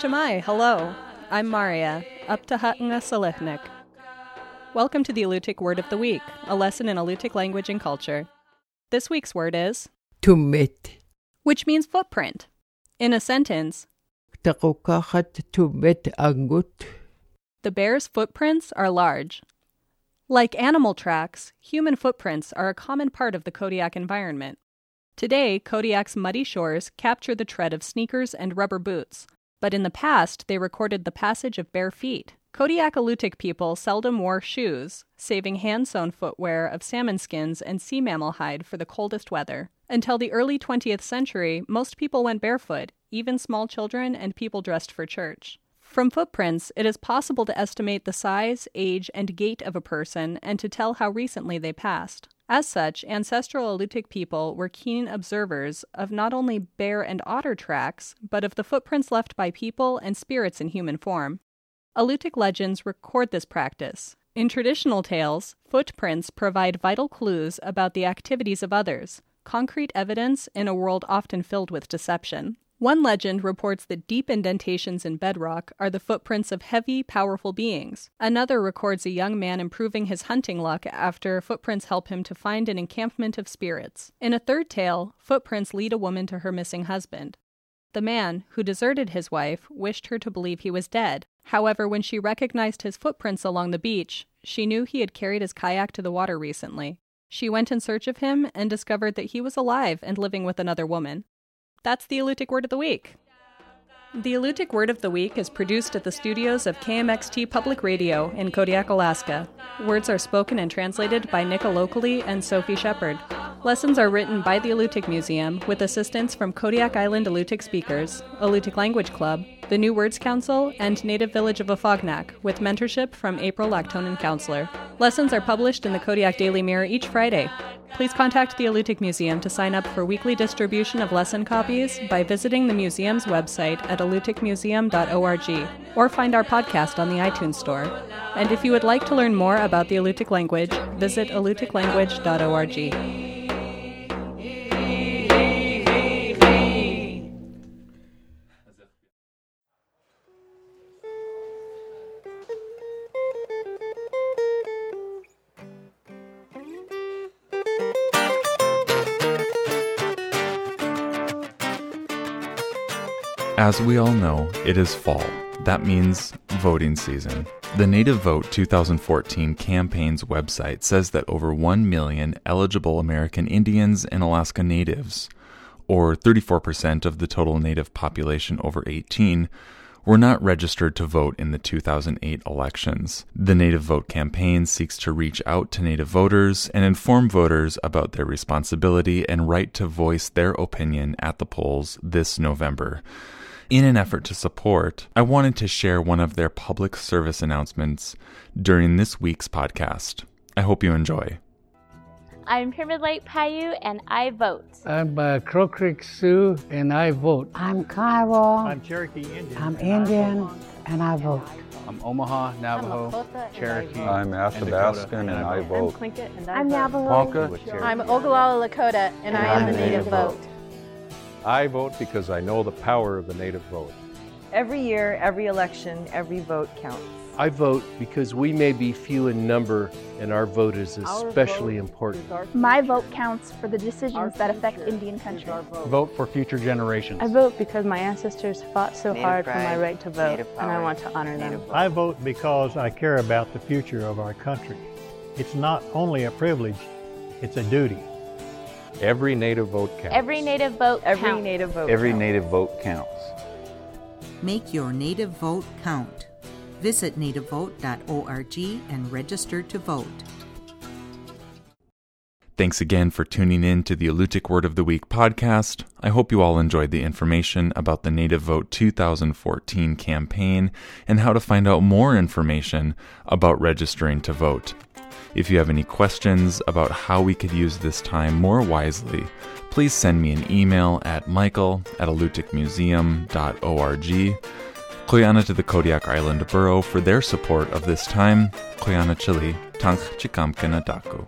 Cama'i, hello. I'm Maria, up to Hatnga Salihnik. Welcome to the Alutiiq Word of the Week, a lesson in Alutiiq language and culture. This week's word is Tumit. which means footprint. In a sentence, Takukahat tumit angut. the bear's footprints are large. Like animal tracks, human footprints are a common part of the Kodiak environment. Today, Kodiak's muddy shores capture the tread of sneakers and rubber boots, but in the past they recorded the passage of bare feet. Kodiak Alutiiq people seldom wore shoes, saving hand sewn footwear of salmon skins and sea mammal hide for the coldest weather. Until the early 20th century, most people went barefoot, even small children and people dressed for church. From footprints, it is possible to estimate the size, age, and gait of a person and to tell how recently they passed. As such, ancestral Alutiiq people were keen observers of not only bear and otter tracks, but of the footprints left by people and spirits in human form. Alutiiq legends record this practice. In traditional tales, footprints provide vital clues about the activities of others, concrete evidence in a world often filled with deception. One legend reports that deep indentations in bedrock are the footprints of heavy, powerful beings. Another records a young man improving his hunting luck after footprints help him to find an encampment of spirits. In a third tale, footprints lead a woman to her missing husband. The man, who deserted his wife, wished her to believe he was dead. However, when she recognized his footprints along the beach, she knew he had carried his kayak to the water recently. She went in search of him and discovered that he was alive and living with another woman. That's the Alutiiq Word of the Week. The Alutiiq Word of the Week is produced at the studios of KMXT Public Radio in Kodiak, Alaska. Words are spoken and translated by Nick Alokli and Sophie Shepard. Lessons are written by the Alutiiq Museum with assistance from Kodiak Island Alutiiq speakers, Alutiiq Language Club, the New Words Council, and Native Village of Afognak, with mentorship from April Laktonen Counceller. Lessons are published in the Kodiak Daily Mirror each Friday. Please contact the Alutiiq Museum to sign up for weekly distribution of lesson copies by visiting the museum's website at alutiiqmuseum.org or find our podcast on the iTunes Store. And if you would like to learn more about the Alutiiq language, visit alutiiqlanguage.org. As we all know, it is fall. That means voting season. The Native Vote 2014 campaign's website says that over 1 million eligible American Indians and Alaska Natives, or 34% of the total Native population over 18, were not registered to vote in the 2008 elections. The Native Vote campaign seeks to reach out to Native voters and inform voters about their responsibility and right to voice their opinion at the polls this November. In an effort to support, I wanted to share one of their public service announcements during this week's podcast. I hope you enjoy. I'm Pyramid Lake Paiute and I vote. I'm uh, Crow Creek Sioux and I vote. I'm Kiowa. I'm Cherokee Indian. I'm Indian and I vote. I'm Omaha, Navajo, Lakota, and I Cherokee. I'm Athabascan and I vote. Tlingit and I'm I vote. Navajo. Ponca. I'm Oglala Lakota and I am the native vote. I vote because I know the power of the native vote. Every year, every election, every vote counts. I vote because we may be few in number and our vote is especially vote important. is My vote counts for the decisions that affect Indian country. vote. Vote for future generations. I vote because my ancestors fought so Native hard for my right to vote, and I want to honor them. vote. I vote because I care about the future of our country. It's not only a privilege, it's a duty. Every native vote counts. Every native vote Every counts. native vote Every counts. native vote counts. Make your native vote count. Visit nativevote.org and register to vote. Thanks again for tuning in to the Alutiiq Word of the Week podcast. I hope you all enjoyed the information about the Native Vote 2014 campaign and how to find out more information about registering to vote. If you have any questions about how we could use this time more wisely, please send me an email at michael at alutiiqmuseum.org. Quyanaa to the Kodiak Island Borough for their support of this time. Quyanaa Chili Tank Chikamka Nadaku.